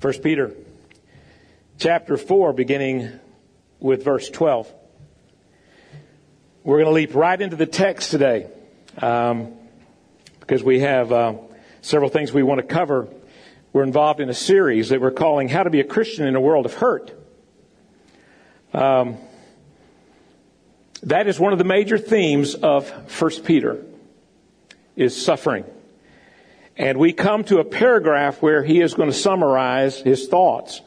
1 Peter chapter 4, beginning with verse 12. We're going to leap right into the text today um, because we have uh, several things we want to cover. We're involved in a series that we're calling How to Be a Christian in a World of Hurt. Um, that is one of the major themes of 1 Peter is suffering. And we come to a paragraph where he is going to summarize his thoughts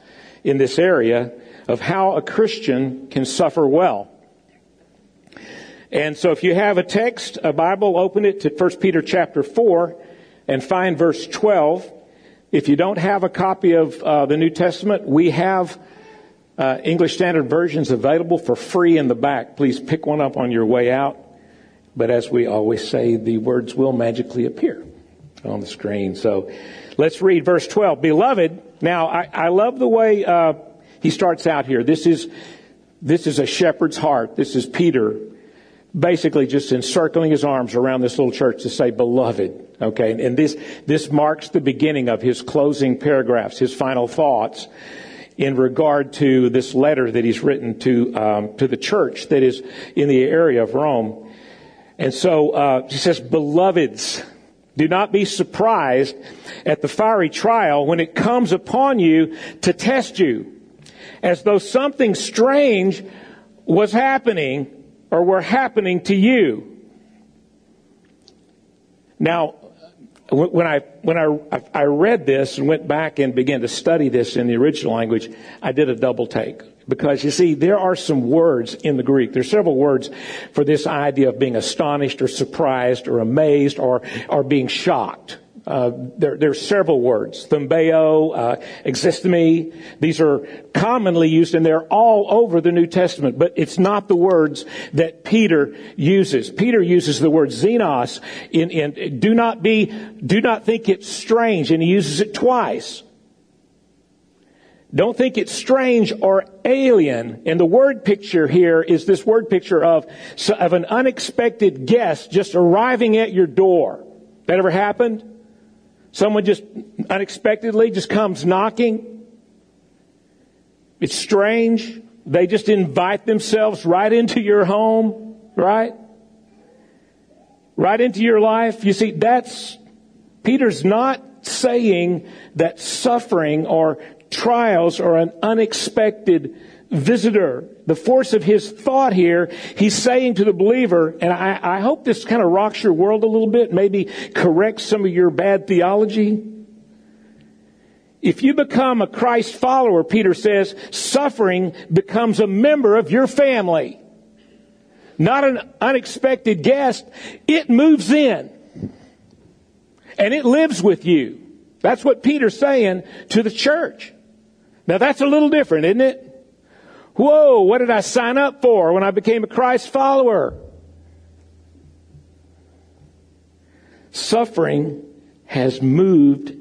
in this area of how a Christian can suffer well. And so if you have a text, a Bible, open it to 1 Peter chapter 4 and find verse 12. If you don't have a copy of uh, the New Testament, we have uh, English Standard Versions available for free in the back. Please pick one up on your way out. But as we always say, the words will magically appear on the screen. So let's read verse 12. Beloved, now I, I love the way uh, he starts out here. This is this is a shepherd's heart. This is Peter basically just encircling his arms around this little church to say beloved. Okay. And this, this marks the beginning of his closing paragraphs, his final thoughts in regard to this letter that he's written to, um, to the church that is in the area of Rome. And so, uh, he says, beloveds, do not be surprised at the fiery trial when it comes upon you to test you, as though something strange was happening or were happening to you. Now, when I when I I read this and went back and began to study this in the original language, I did a double take because you see there are some words in the Greek. There's several words for this idea of being astonished or surprised or amazed or or being shocked. Uh, there, are several words. Thumbeo, uh. These are commonly used and they're all over the New Testament, but it's not the words that Peter uses. Peter uses the word xenos in, in do not be, do not think it's strange, and he uses it twice. Don't think it's strange or alien. And the word picture here is this word picture of, of an unexpected guest just arriving at your door. That ever happened? Someone just unexpectedly just comes knocking. It's strange. They just invite themselves right into your home, right? Right into your life. You see, that's, Peter's not saying that suffering or trials are an unexpected visitor. The force of his thought here, he's saying to the believer, and I, I hope this kind of rocks your world a little bit, maybe corrects some of your bad theology. If you become a Christ follower, Peter says, suffering becomes a member of your family. Not an unexpected guest. It moves in. And it lives with you. That's what Peter's saying to the church. Now that's a little different, isn't it? Whoa, what did I sign up for when I became a Christ follower? Suffering has moved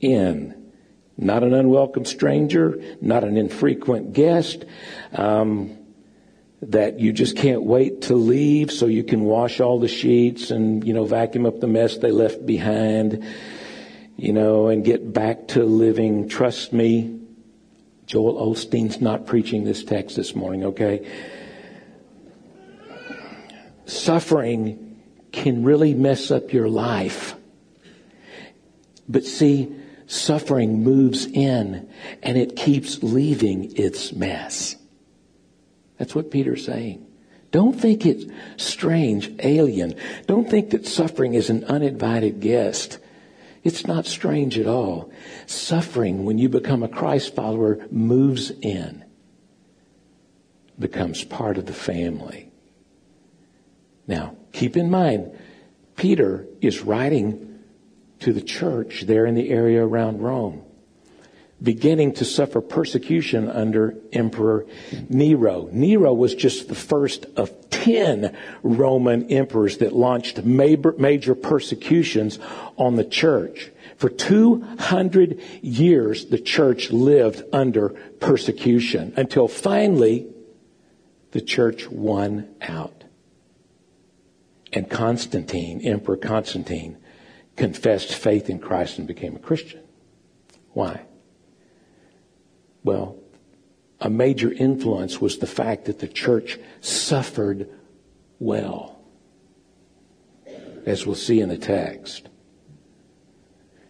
in. Not an unwelcome stranger, not an infrequent guest, um, that you just can't wait to leave so you can wash all the sheets and, you know, vacuum up the mess they left behind, you know, and get back to living. Trust me, Joel Osteen's not preaching this text this morning, okay? Suffering can really mess up your life. But see, suffering moves in and it keeps leaving its mess. That's what Peter's saying. Don't think it's strange, alien. Don't think that suffering is an uninvited guest. It's not strange at all. Suffering, when you become a Christ follower, moves in, becomes part of the family. Now, keep in mind, Peter is writing to the church there in the area around Rome, beginning to suffer persecution under Emperor Nero. Nero was just the first of 10 Roman emperors that launched major persecutions on the church. For 200 years, the church lived under persecution until finally the church won out. And Constantine, Emperor Constantine, confessed faith in Christ and became a Christian. Why? Well, a major influence was the fact that the church suffered well, as we'll see in the text.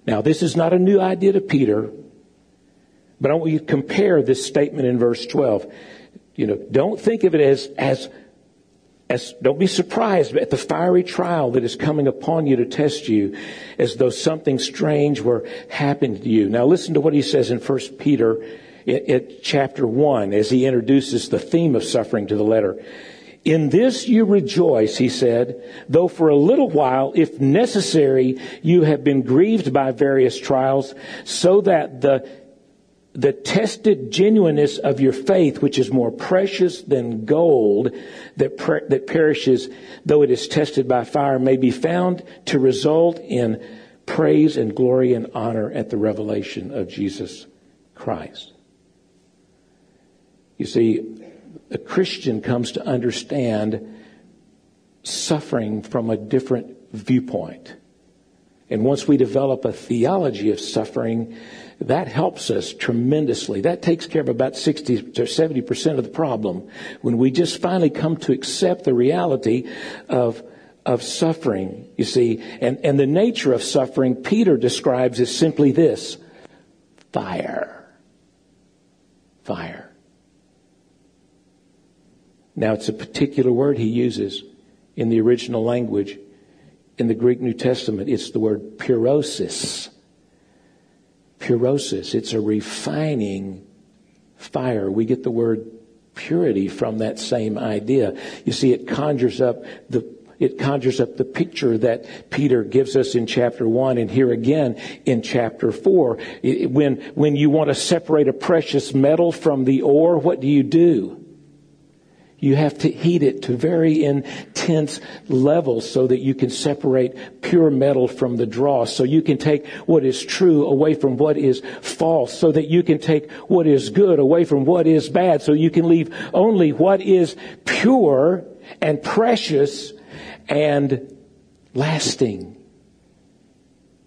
Now, this is not a new idea to Peter, but I want you to compare this statement in verse 12. You know, don't think of it as, as, as, don't be surprised at the fiery trial that is coming upon you to test you as though something strange were happening to you. Now listen to what he says in 1 Peter in, chapter 1 as he introduces the theme of suffering to the letter. In this you rejoice, he said, though for a little while, if necessary, you have been grieved by various trials, so that the, the tested genuineness of your faith, which is more precious than gold that, per, that perishes, though it is tested by fire, may be found to result in praise and glory and honor at the revelation of Jesus Christ. You see, a Christian comes to understand suffering from a different viewpoint. And once we develop a theology of suffering, that helps us tremendously. That takes care of about 60 to 70% of the problem. When we just finally come to accept the reality of, of suffering, you see, and, and the nature of suffering, Peter describes as simply this fire. Fire. Now, it's a particular word he uses in the original language. In the Greek New Testament, it's the word pyrosis. Pyrosis. It's a refining fire. We get the word purity from that same idea. You see, it conjures up the it conjures up the picture that Peter gives us in chapter 1 and here again in chapter 4. When, when you want to separate a precious metal from the ore, what do you do? You have to heat it to very intense levels so that you can separate pure metal from the dross. So you can take what is true away from what is false. So that you can take what is good away from what is bad. So you can leave only what is pure and precious and lasting.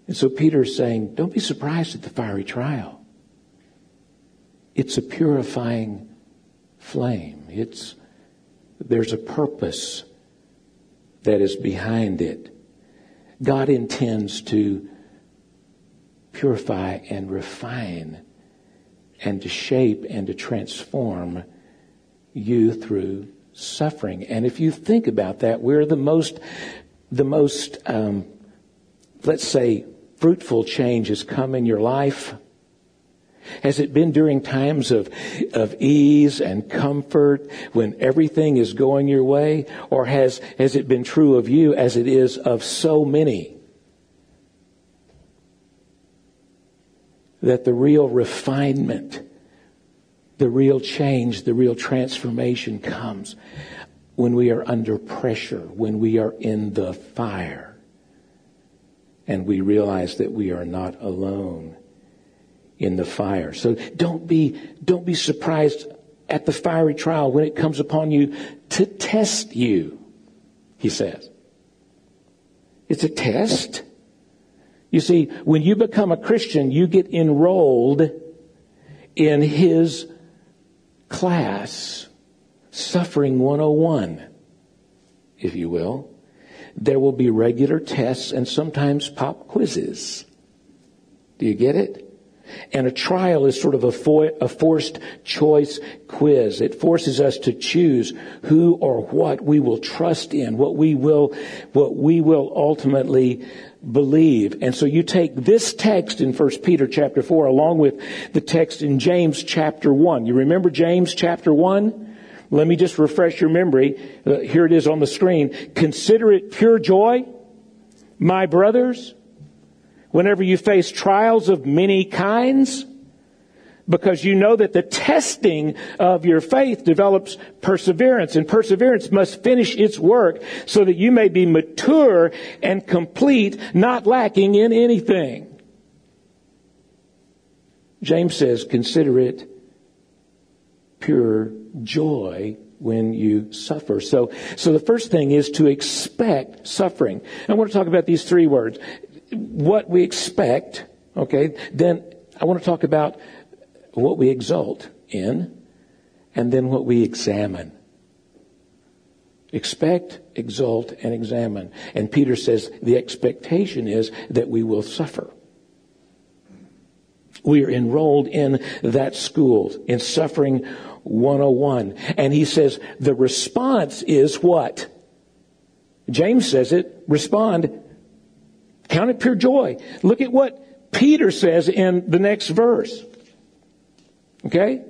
And so Peter is saying, don't be surprised at the fiery trial. It's a purifying flame. It's there's a purpose that is behind it. God intends to purify and refine and to shape and to transform you through suffering. And if you think about that, we're the most, the most, um, let's say, fruitful change has come in your life has it been during times of, of ease and comfort when everything is going your way? Or has, has it been true of you as it is of so many? That the real refinement, the real change, the real transformation comes when we are under pressure, when we are in the fire, and we realize that we are not alone in the fire. So don't be, don't be surprised at the fiery trial when it comes upon you to test you, he says. It's a test. You see, when you become a Christian, you get enrolled in his class, Suffering 101, if you will. There will be regular tests and sometimes pop quizzes. Do you get it? And a trial is sort of a, a, forced choice quiz. It forces us to choose who or what we will trust in, what we will, what we will ultimately believe. And so you take this text in 1 Peter chapter 4 along with the text in James chapter 1. You remember James chapter 1? Let me just refresh your memory. Uh, here it is on the screen. Consider it pure joy, my brothers, whenever you face trials of many kinds, because you know that the testing of your faith develops perseverance, and perseverance must finish its work so that you may be mature and complete, not lacking in anything. James says, consider it pure joy when you suffer. So, so the first thing is to expect suffering. I want to talk about these three words what we expect, okay, then I want to talk about what we exult in, and then what we examine. Expect, exult, and examine. And Peter says the expectation is that we will suffer. We are enrolled in that school, in Suffering 101. And he says the response is what? James says it, respond, count it pure joy. Look at what Peter says in the next verse. Okay?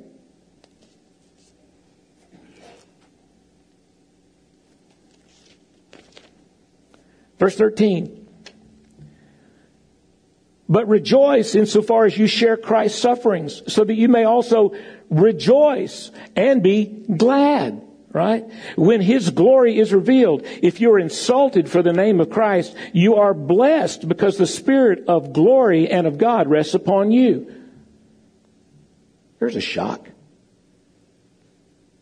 Verse 13. But rejoice insofar as you share Christ's sufferings, so that you may also rejoice and be glad. Right? When His glory is revealed, if you're insulted for the name of Christ, you are blessed because the Spirit of glory and of God rests upon you. There's a shock.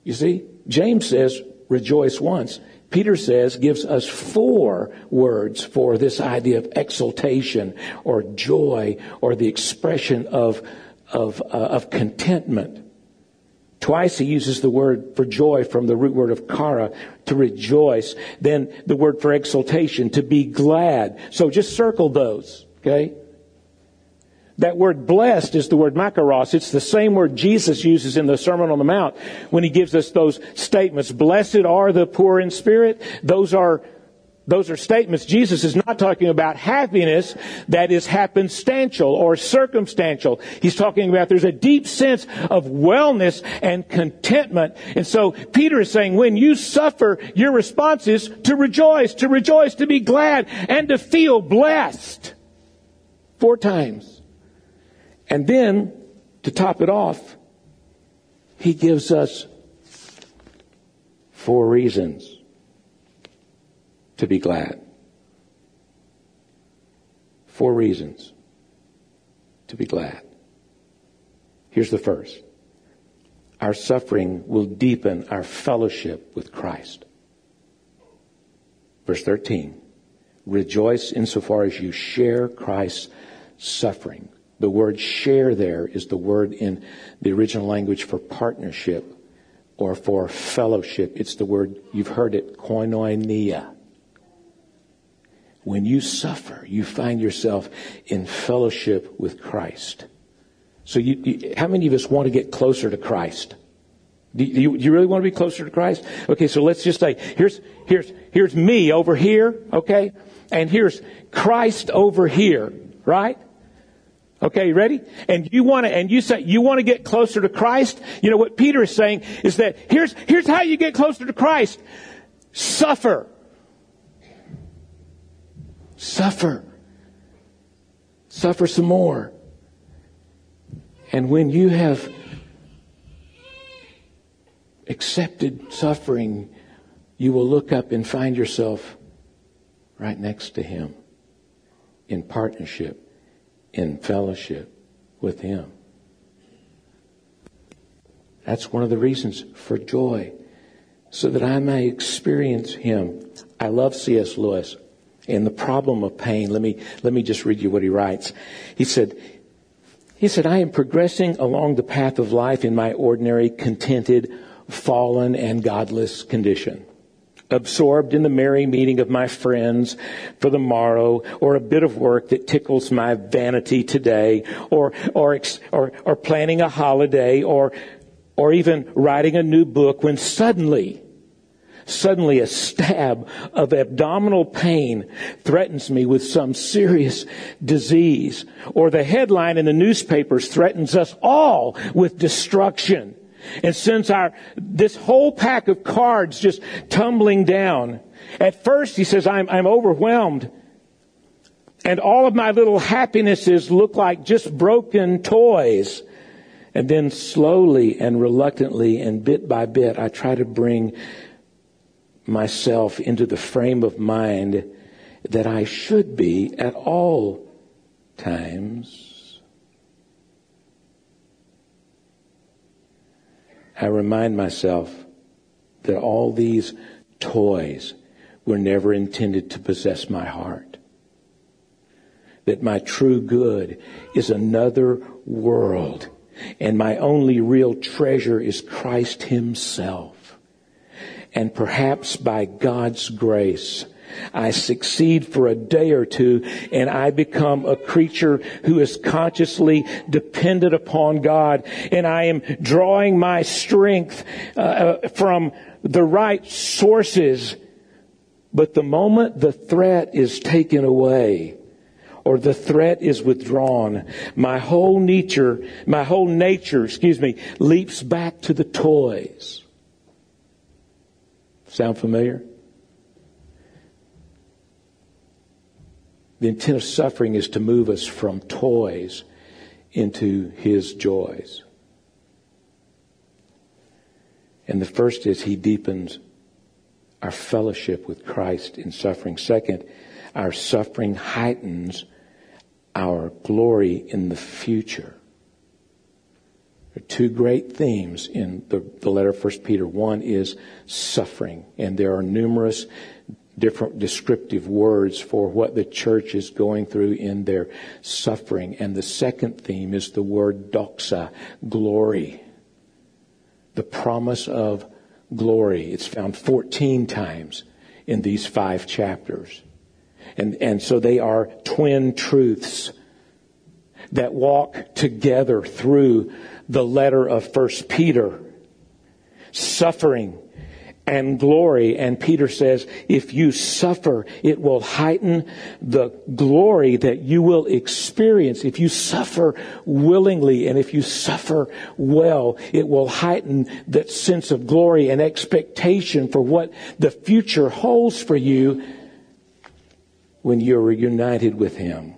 You see, James says, rejoice once. Peter says, gives us four words for this idea of exultation or joy or the expression of, of, uh, of contentment. Twice he uses the word for joy from the root word of chara, to rejoice. Then the word for exultation, to be glad. So just circle those, okay? That word blessed is the word makaros. It's the same word Jesus uses in the Sermon on the Mount when he gives us those statements. Blessed are the poor in spirit. Those are those are statements. Jesus is not talking about happiness that is happenstantial or circumstantial. He's talking about there's a deep sense of wellness and contentment. And so Peter is saying when you suffer, your response is to rejoice, to rejoice, to be glad, and to feel blessed. Four times. And then, to top it off, he gives us four reasons to be glad. Four reasons to be glad. Here's the first. Our suffering will deepen our fellowship with Christ. Verse 13. Rejoice insofar as you share Christ's suffering the word share there is the word in the original language for partnership or for fellowship. It's the word, you've heard it, koinonia. When you suffer, you find yourself in fellowship with Christ. So you, you, how many of us want to get closer to Christ? Do you, do you, really want to be closer to Christ? Okay, so let's just say, here's, here's, here's me over here, okay? And here's Christ over here, right? Okay, ready? And you want to, and you say, you want to get closer to Christ? You know what Peter is saying is that here's, here's how you get closer to Christ. Suffer. Suffer. Suffer some more. And when you have accepted suffering, you will look up and find yourself right next to Him in partnership in fellowship with Him. That's one of the reasons for joy, so that I may experience Him. I love C.S. Lewis and the problem of pain. Let me, let me just read you what he writes. He said, he said, I am progressing along the path of life in my ordinary, contented, fallen, and godless condition absorbed in the merry meeting of my friends for the morrow, or a bit of work that tickles my vanity today, or, or, or, or planning a holiday, or, or even writing a new book when suddenly, suddenly a stab of abdominal pain threatens me with some serious disease, or the headline in the newspapers threatens us all with destruction and since our, this whole pack of cards just tumbling down. At first, he says, I'm, I'm overwhelmed. And all of my little happinesses look like just broken toys. And then slowly and reluctantly and bit by bit, I try to bring myself into the frame of mind that I should be at all times I remind myself that all these toys were never intended to possess my heart. That my true good is another world And my only real treasure is Christ Himself. And perhaps by God's grace, I succeed for a day or two and I become a creature who is consciously dependent upon God and I am drawing my strength uh, uh from the right sources. But the moment the threat is taken away, or the threat is withdrawn, my whole nature, my whole nature, excuse me, leaps back to the toys. Sound familiar? The intent of suffering is to move us from toys into his joys. And the first is he deepens our fellowship with Christ in suffering. Second, our suffering heightens our glory in the future. There are two great themes in the, the letter of 1 Peter. One is suffering, and there are numerous different descriptive words for what the church is going through in their suffering. And the second theme is the word doxa, glory. The promise of glory. It's found 14 times in these five chapters. And, and so they are twin truths that walk together through the letter of First Peter. Suffering and glory. And Peter says, if you suffer, it will heighten the glory that you will experience. If you suffer willingly and if you suffer well, it will heighten that sense of glory and expectation for what the future holds for you when you're reunited with Him.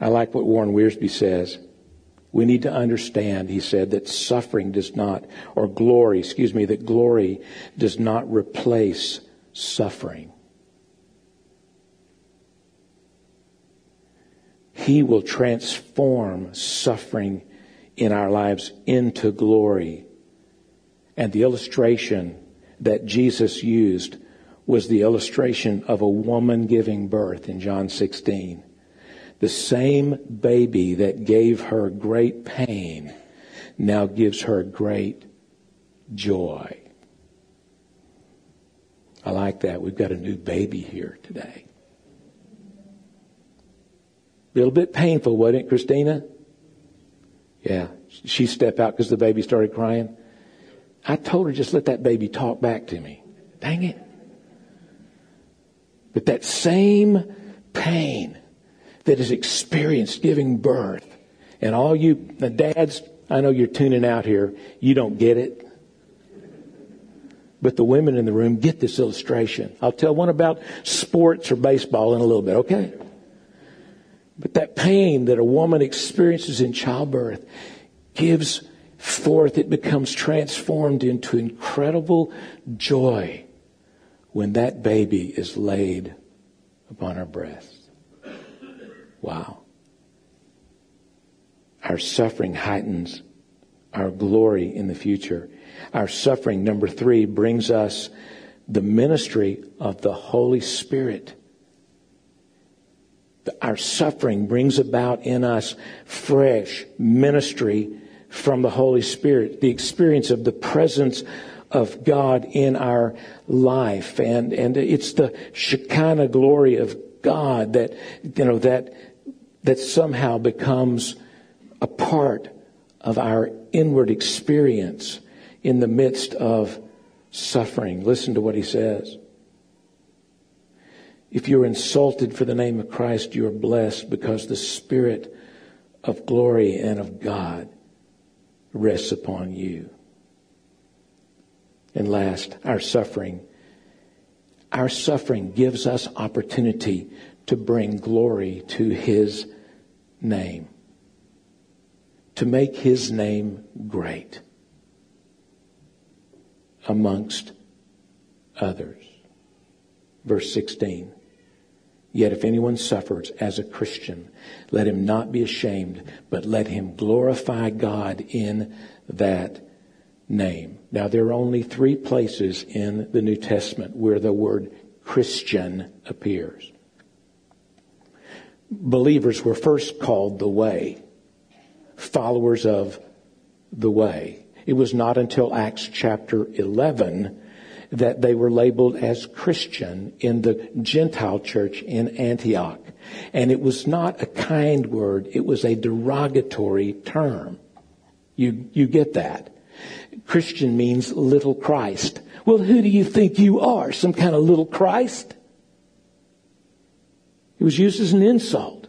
I like what Warren Wiersbe says. We need to understand, he said, that suffering does not, or glory, excuse me, that glory does not replace suffering. He will transform suffering in our lives into glory. And the illustration that Jesus used was the illustration of a woman giving birth in John 16. The same baby that gave her great pain now gives her great joy. I like that. We've got a new baby here today. A little bit painful, wasn't it, Christina? Yeah. She stepped out because the baby started crying. I told her just let that baby talk back to me. Dang it. But that same pain that is experienced giving birth, and all you dads, I know you're tuning out here, you don't get it. But the women in the room get this illustration. I'll tell one about sports or baseball in a little bit, okay? But that pain that a woman experiences in childbirth gives forth, it becomes transformed into incredible joy when that baby is laid upon her breast. Wow. Our suffering heightens our glory in the future. Our suffering, number three, brings us the ministry of the Holy Spirit. Our suffering brings about in us fresh ministry from the Holy Spirit, the experience of the presence of God in our life. And, and it's the Shekinah glory of God that, you know, that, that somehow becomes a part of our inward experience in the midst of suffering. Listen to what he says. If you're insulted for the name of Christ, you are blessed because the Spirit of glory and of God rests upon you. And last, our suffering. Our suffering gives us opportunity to bring glory to His name, to make His name great amongst others. Verse 16. Yet if anyone suffers as a Christian, let him not be ashamed, but let him glorify God in that name. Now, there are only three places in the New Testament where the word Christian appears. Believers were first called the way. followers of the way. It was not until Acts chapter 11 that they were labeled as Christian in the Gentile church in Antioch. And it was not a kind word, it was a derogatory term. You, you get that. Christian means little Christ. Well, who do you think you are? Some kind of little Christ? It was used as an insult.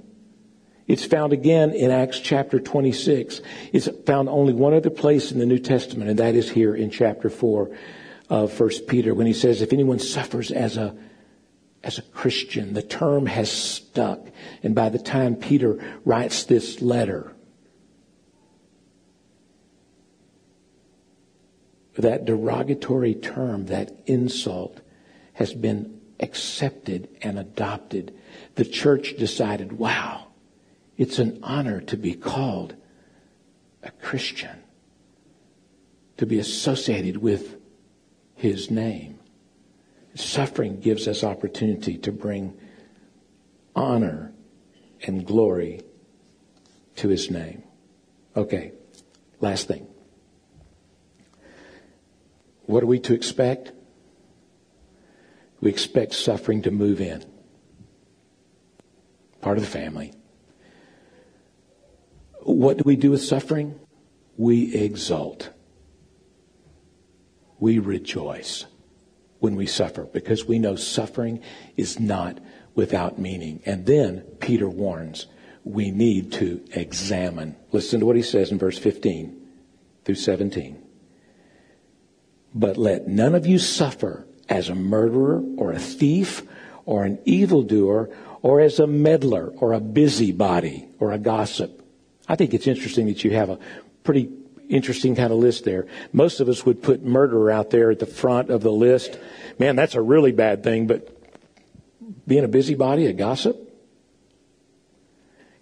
It's found again in Acts chapter 26. It's found only one other place in the New Testament, and that is here in chapter 4 of 1 Peter when he says, if anyone suffers as a as a Christian, the term has stuck. And by the time Peter writes this letter, that derogatory term, that insult, has been accepted and adopted. The church decided, wow, it's an honor to be called a Christian, to be associated with his name. Suffering gives us opportunity to bring honor and glory to his name. Okay, last thing. What are we to expect? We expect suffering to move in. Part of the family. What do we do with suffering? We exult. We rejoice when we suffer because we know suffering is not without meaning. And then Peter warns we need to examine. Listen to what he says in verse 15 through 17. But let none of you suffer as a murderer or a thief or an evildoer or as a meddler or a busybody or a gossip. I think it's interesting that you have a pretty interesting kind of list there. Most of us would put murderer out there at the front of the list. Man, that's a really bad thing, but being a busybody, a gossip,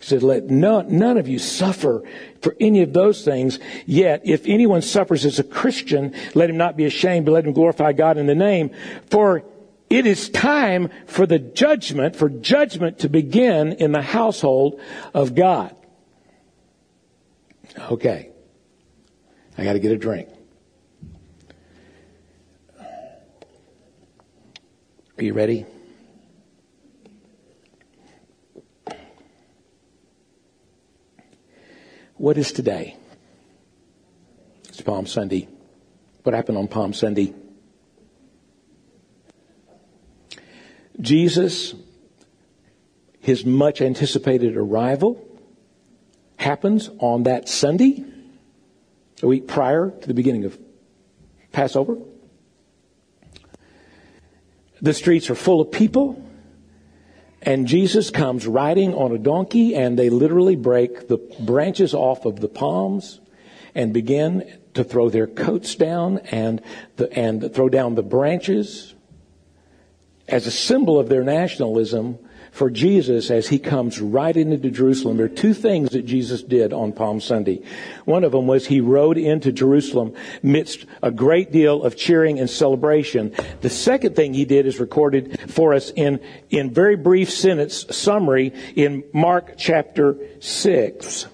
he said, let none, none of you suffer for any of those things. Yet, if anyone suffers as a Christian, let him not be ashamed, but let him glorify God in the name. For it is time for the judgment, for judgment to begin in the household of God. Okay. I got to get a drink. Are you ready? What is today? It's Palm Sunday. What happened on Palm Sunday? Jesus, his much anticipated arrival, happens on that Sunday, a week prior to the beginning of Passover. The streets are full of people. And Jesus comes riding on a donkey, and they literally break the branches off of the palms and begin to throw their coats down and, the, and throw down the branches as a symbol of their nationalism for Jesus as he comes right into Jerusalem. There are two things that Jesus did on Palm Sunday. One of them was he rode into Jerusalem amidst a great deal of cheering and celebration. The second thing he did is recorded for us in, in very brief sentence summary in Mark chapter 6.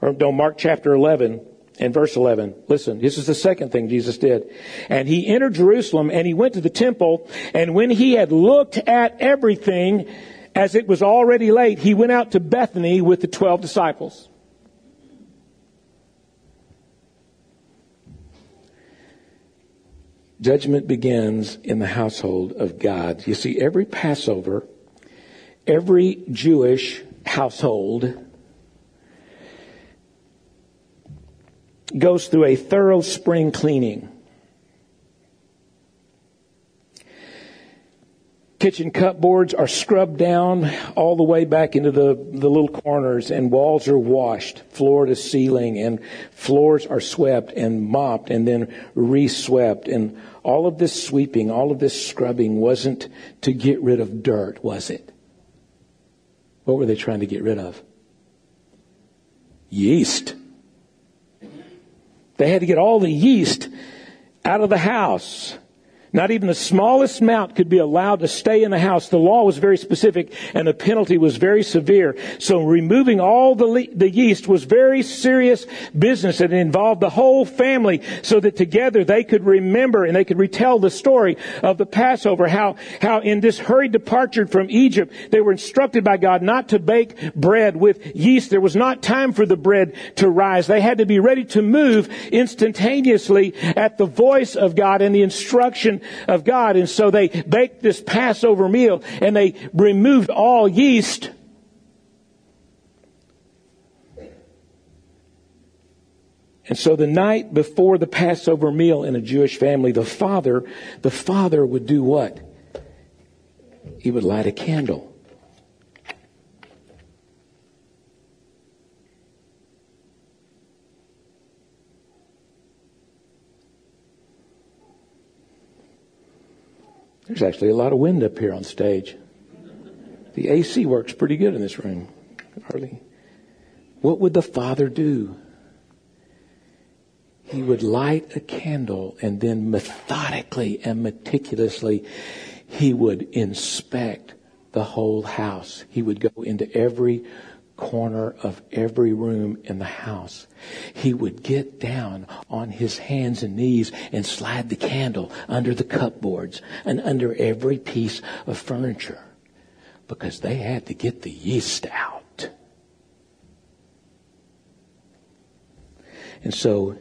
Or no, Mark chapter 11 in verse 11. Listen, this is the second thing Jesus did. And he entered Jerusalem and he went to the temple and when he had looked at everything as it was already late, he went out to Bethany with the 12 disciples. Judgment begins in the household of God. You see, every Passover, every Jewish household goes through a thorough spring cleaning. Kitchen cupboards are scrubbed down all the way back into the, the little corners and walls are washed floor to ceiling and floors are swept and mopped and then re-swept and all of this sweeping, all of this scrubbing wasn't to get rid of dirt, was it? What were they trying to get rid of? Yeast. They had to get all the yeast out of the house Not even the smallest amount could be allowed to stay in the house. The law was very specific and the penalty was very severe. So removing all the, the yeast was very serious business and it involved the whole family so that together they could remember and they could retell the story of the Passover, how, how in this hurried departure from Egypt, they were instructed by God not to bake bread with yeast. There was not time for the bread to rise. They had to be ready to move instantaneously at the voice of God and the instruction of God. And so they baked this Passover meal and they removed all yeast. And so the night before the Passover meal in a Jewish family, the father, the father would do what? He would light a candle. There's actually a lot of wind up here on stage. The AC works pretty good in this room. Hardly. What would the father do? He would light a candle and then methodically and meticulously he would inspect the whole house. He would go into every corner of every room in the house. He would get down on his hands and knees and slide the candle under the cupboards and under every piece of furniture because they had to get the yeast out. And so,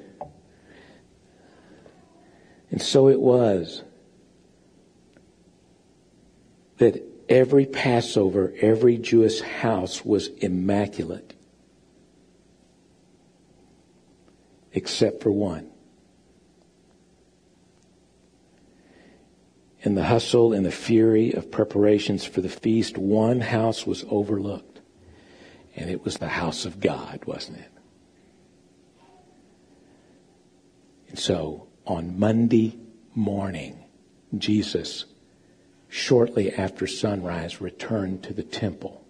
and so it was that every Passover, every Jewish house was immaculate. Except for one. In the hustle and the fury of preparations for the feast, one house was overlooked. And it was the house of God, wasn't it? And so on Monday morning, Jesus shortly after sunrise, returned to the temple.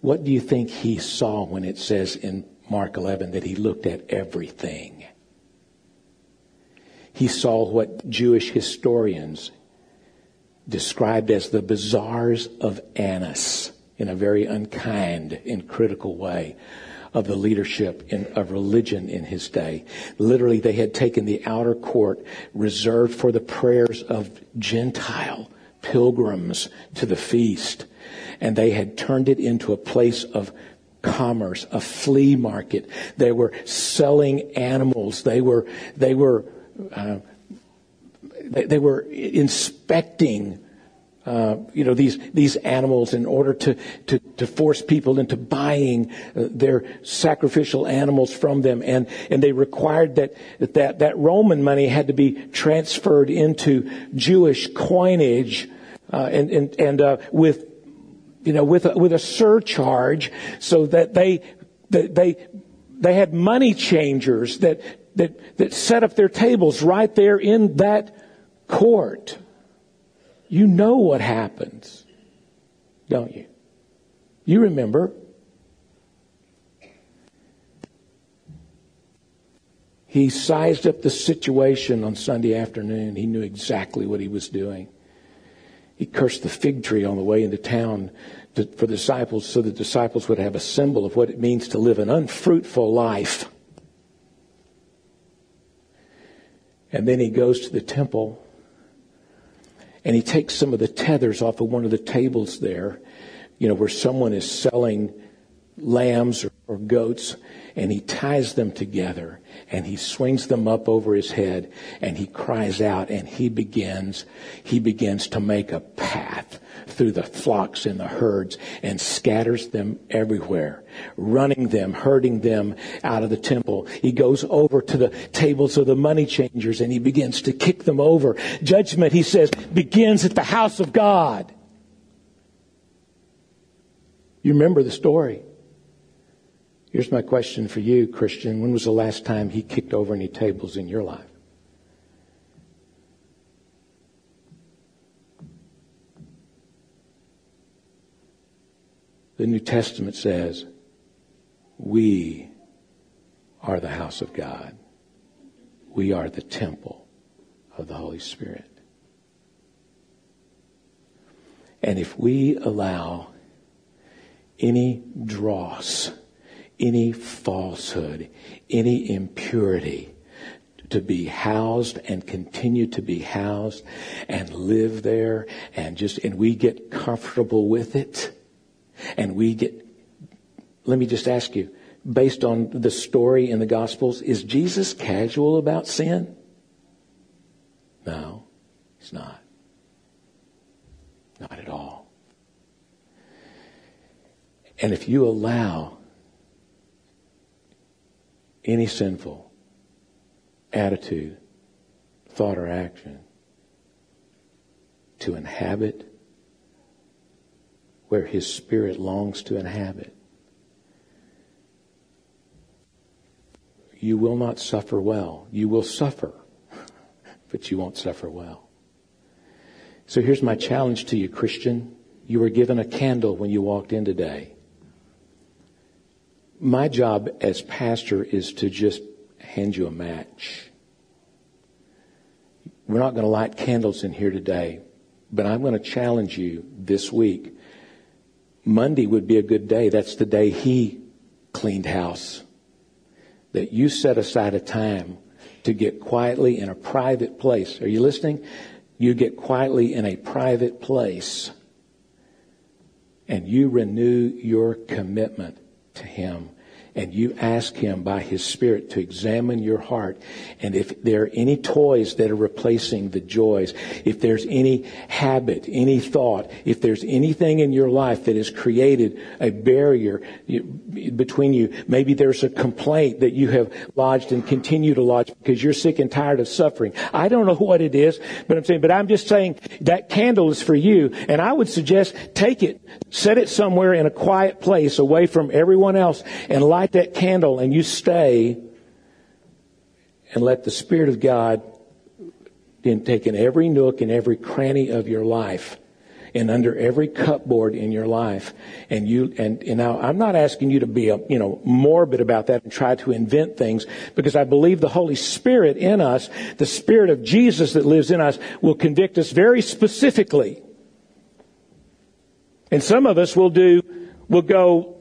What do you think he saw when it says in Mark 11 that he looked at everything? He saw what Jewish historians described as the bazaars of Annas in a very unkind and critical way of the leadership in, of religion in his day. Literally, they had taken the outer court reserved for the prayers of Gentile pilgrims to the feast, and they had turned it into a place of commerce, a flea market. They were selling animals. They were, they were, uh, they, they were inspecting uh, you know, these, these animals in order to, to, to force people into buying uh, their sacrificial animals from them. And, and they required that, that, that Roman money had to be transferred into Jewish coinage, uh, and, and, and, uh, with, you know, with a, with a surcharge so that they, that they, they had money changers that, that, that set up their tables right there in that court. You know what happens, don't you? You remember. He sized up the situation on Sunday afternoon. He knew exactly what he was doing. He cursed the fig tree on the way into town to, for the disciples so the disciples would have a symbol of what it means to live an unfruitful life. And then he goes to the temple and he takes some of the tethers off of one of the tables there, you know, where someone is selling lambs or, or, goats, and he ties them together and he swings them up over his head and he cries out and he begins, he begins to make a path through the flocks and the herds and scatters them everywhere, running them, herding them out of the temple. He goes over to the tables of the money changers and he begins to kick them over. Judgment, he says, begins at the house of God. You remember the story. Here's my question for you, Christian. When was the last time he kicked over any tables in your life? The New Testament says, we are the house of God. We are the temple of the Holy Spirit. And if we allow any dross, any falsehood, any impurity to be housed and continue to be housed and live there and just, and we get comfortable with it and we get, let me just ask you, based on the story in the Gospels, is Jesus casual about sin? No, he's not. Not at all. And if you allow any sinful attitude, thought, or action to inhabit where his spirit longs to inhabit, you will not suffer well. You will suffer, but you won't suffer well. So here's my challenge to you, Christian. You were given a candle when you walked in today. My job as pastor is to just hand you a match. We're not going to light candles in here today, but I'm going to challenge you this week. Monday would be a good day. That's the day he cleaned house. That you set aside a time to get quietly in a private place. Are you listening? You get quietly in a private place and you renew your commitment to Him and you ask Him by His Spirit to examine your heart. And if there are any toys that are replacing the joys, if there's any habit, any thought, if there's anything in your life that has created a barrier between you, maybe there's a complaint that you have lodged and continue to lodge because you're sick and tired of suffering. I don't know what it is, but I'm saying, but I'm just saying that candle is for you. And I would suggest take it, set it somewhere in a quiet place away from everyone else and light light that candle and you stay and let the Spirit of God then take in every nook and every cranny of your life and under every cupboard in your life. And you, and, and now I'm not asking you to be, a, you know, morbid about that and try to invent things because I believe the Holy Spirit in us, the Spirit of Jesus that lives in us will convict us very specifically. And some of us will do, will go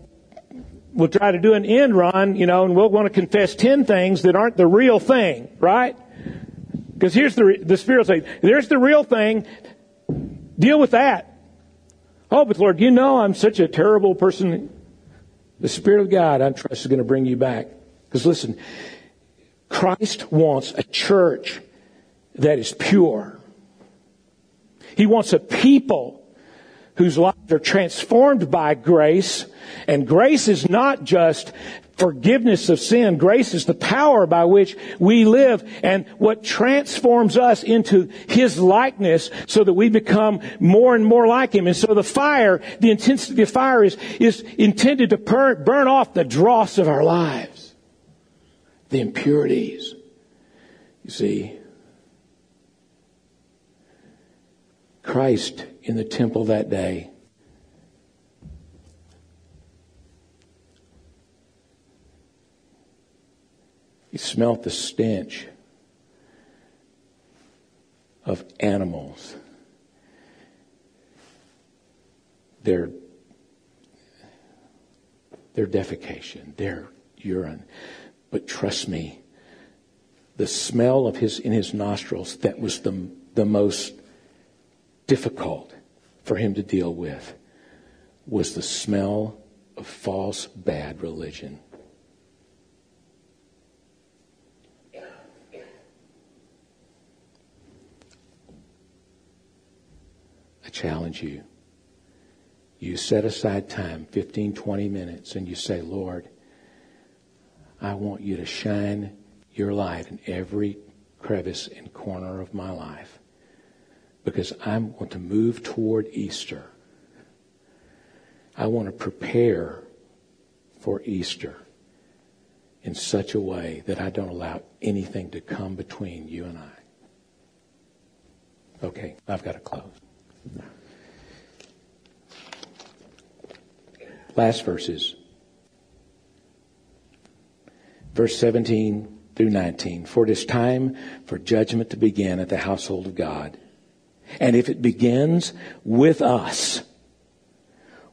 we'll try to do an end run, you know, and we'll want to confess 10 things that aren't the real thing, right? Because here's the, the Spirit will say, there's the real thing. Deal with that. Oh, but Lord, you know I'm such a terrible person. The Spirit of God, I trust, is going to bring you back. Because listen, Christ wants a church that is pure. He wants a people whose lives are transformed by grace. And grace is not just forgiveness of sin. Grace is the power by which we live and what transforms us into His likeness so that we become more and more like Him. And so the fire, the intensity of fire is, is intended to burn, burn off the dross of our lives. The impurities. You see, Christ in the temple that day. He smelt the stench of animals. Their, their defecation, their urine. But trust me, the smell of his in his nostrils that was the, the most difficult for him to deal with was the smell of false, bad religion. I challenge you. You set aside time, 15, 20 minutes, and you say, Lord, I want you to shine your light in every crevice and corner of my life because I want to move toward Easter. I want to prepare for Easter in such a way that I don't allow anything to come between you and I. Okay, I've got to close. Last verses. Verse 17 through 19. For it is time for judgment to begin at the household of God. And if it begins with us,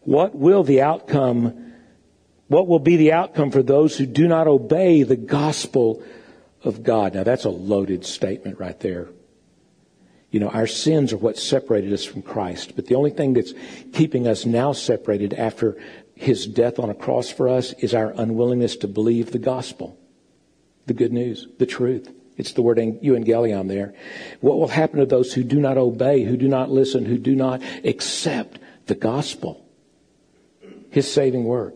what will the outcome, what will be the outcome for those who do not obey the gospel of God? Now that's a loaded statement right there. You know, our sins are what separated us from Christ, but the only thing that's keeping us now separated after his death on a cross for us is our unwillingness to believe the gospel, the good news, the truth. It's the word euangelion there. What will happen to those who do not obey, who do not listen, who do not accept the gospel? His saving work.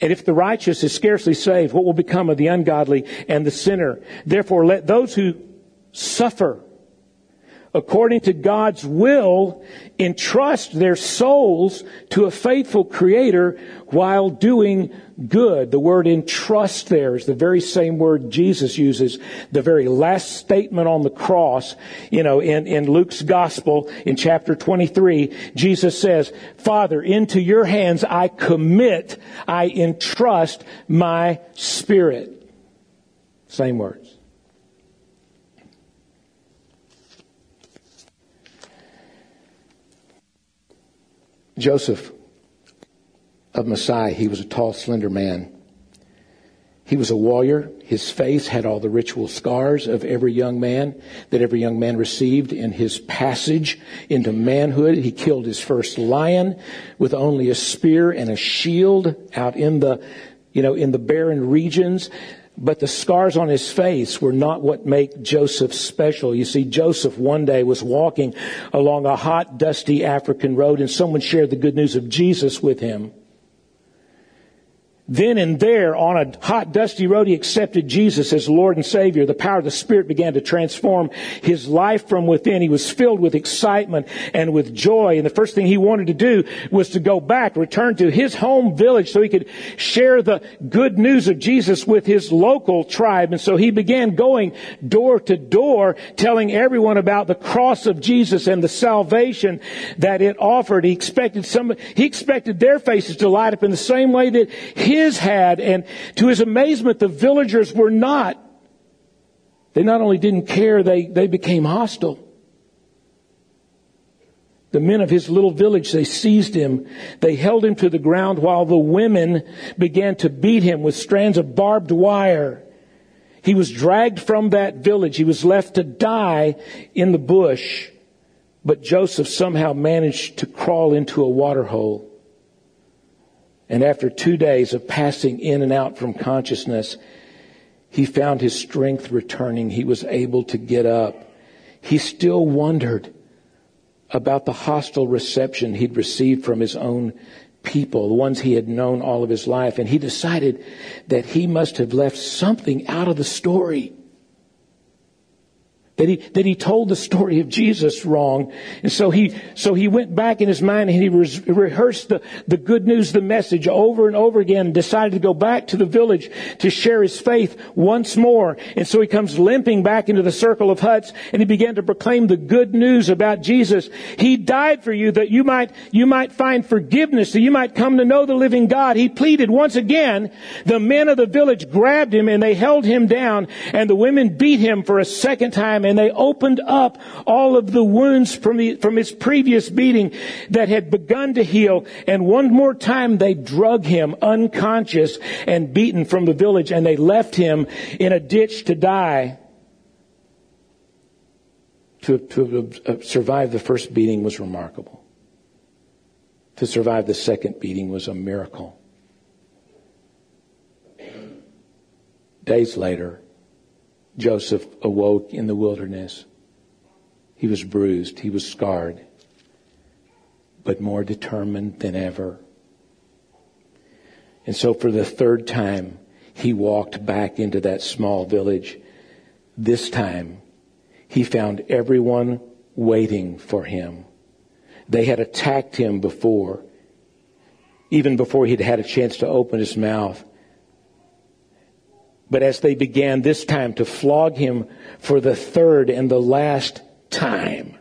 And if the righteous is scarcely saved, what will become of the ungodly and the sinner? Therefore, let those who suffer according to God's will, entrust their souls to a faithful creator while doing good. The word entrust there is the very same word Jesus uses, the very last statement on the cross. You know, in, in Luke's gospel in chapter 23, Jesus says, Father, into your hands I commit, I entrust my spirit. Same words. Joseph of Maasai, he was a tall, slender man. He was a warrior. His face had all the ritual scars of every young man that every young man received in his passage into manhood. He killed his first lion with only a spear and a shield out in the, you know, in the barren regions. But the scars on his face were not what make Joseph special. You see, Joseph one day was walking along a hot, dusty African road and someone shared the good news of Jesus with him. Then and there, on a hot, dusty road, he accepted Jesus as Lord and Savior. The power of the Spirit began to transform his life from within. He was filled with excitement and with joy. And the first thing he wanted to do was to go back, return to his home village so he could share the good news of Jesus with his local tribe. And so he began going door to door, telling everyone about the cross of Jesus and the salvation that it offered. He expected some, he expected their faces to light up in the same way that his his had, and to his amazement, the villagers were not. They not only didn't care, they, they became hostile. The men of his little village, they seized him. They held him to the ground while the women began to beat him with strands of barbed wire. He was dragged from that village. He was left to die in the bush. But Joseph somehow managed to crawl into a water hole. And after two days of passing in and out from consciousness, he found his strength returning. He was able to get up. He still wondered about the hostile reception he'd received from his own people, the ones he had known all of his life. And he decided that he must have left something out of the story that he, that he told the story of Jesus wrong. And so he, so he went back in his mind and he re- rehearsed the, the good news, the message over and over again and decided to go back to the village to share his faith once more. And so he comes limping back into the circle of huts and he began to proclaim the good news about Jesus. He died for you that you might, you might find forgiveness, that you might come to know the living God. He pleaded once again. The men of the village grabbed him and they held him down and the women beat him for a second time and they opened up all of the wounds from, the, from his previous beating that had begun to heal. And one more time they drug him unconscious and beaten from the village and they left him in a ditch to die. To, to uh, survive the first beating was remarkable. To survive the second beating was a miracle. Days later, Joseph awoke in the wilderness. He was bruised, he was scarred, but more determined than ever. And so for the third time, he walked back into that small village. This time, he found everyone waiting for him. They had attacked him before, even before he'd had a chance to open his mouth. But as they began this time to flog him for the third and the last time,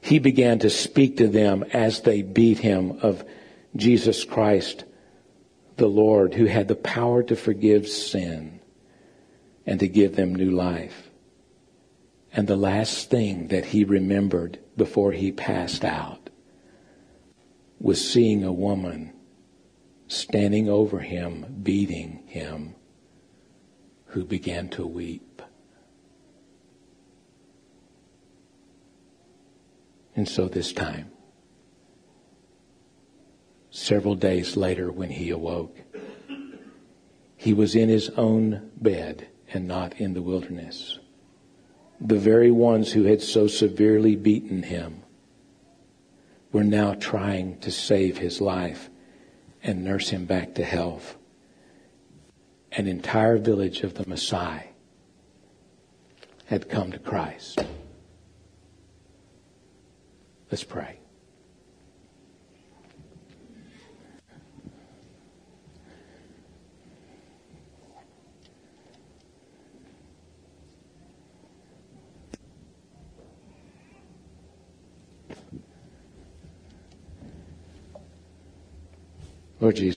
he began to speak to them as they beat him of Jesus Christ, the Lord who had the power to forgive sin and to give them new life. And the last thing that he remembered before he passed out was seeing a woman standing over him, beating him, who began to weep. And so this time, several days later when he awoke, he was in his own bed and not in the wilderness. The very ones who had so severely beaten him were now trying to save his life and nurse him back to health. An entire village of the Maasai had come to Christ. Let's pray. Lord Jesus.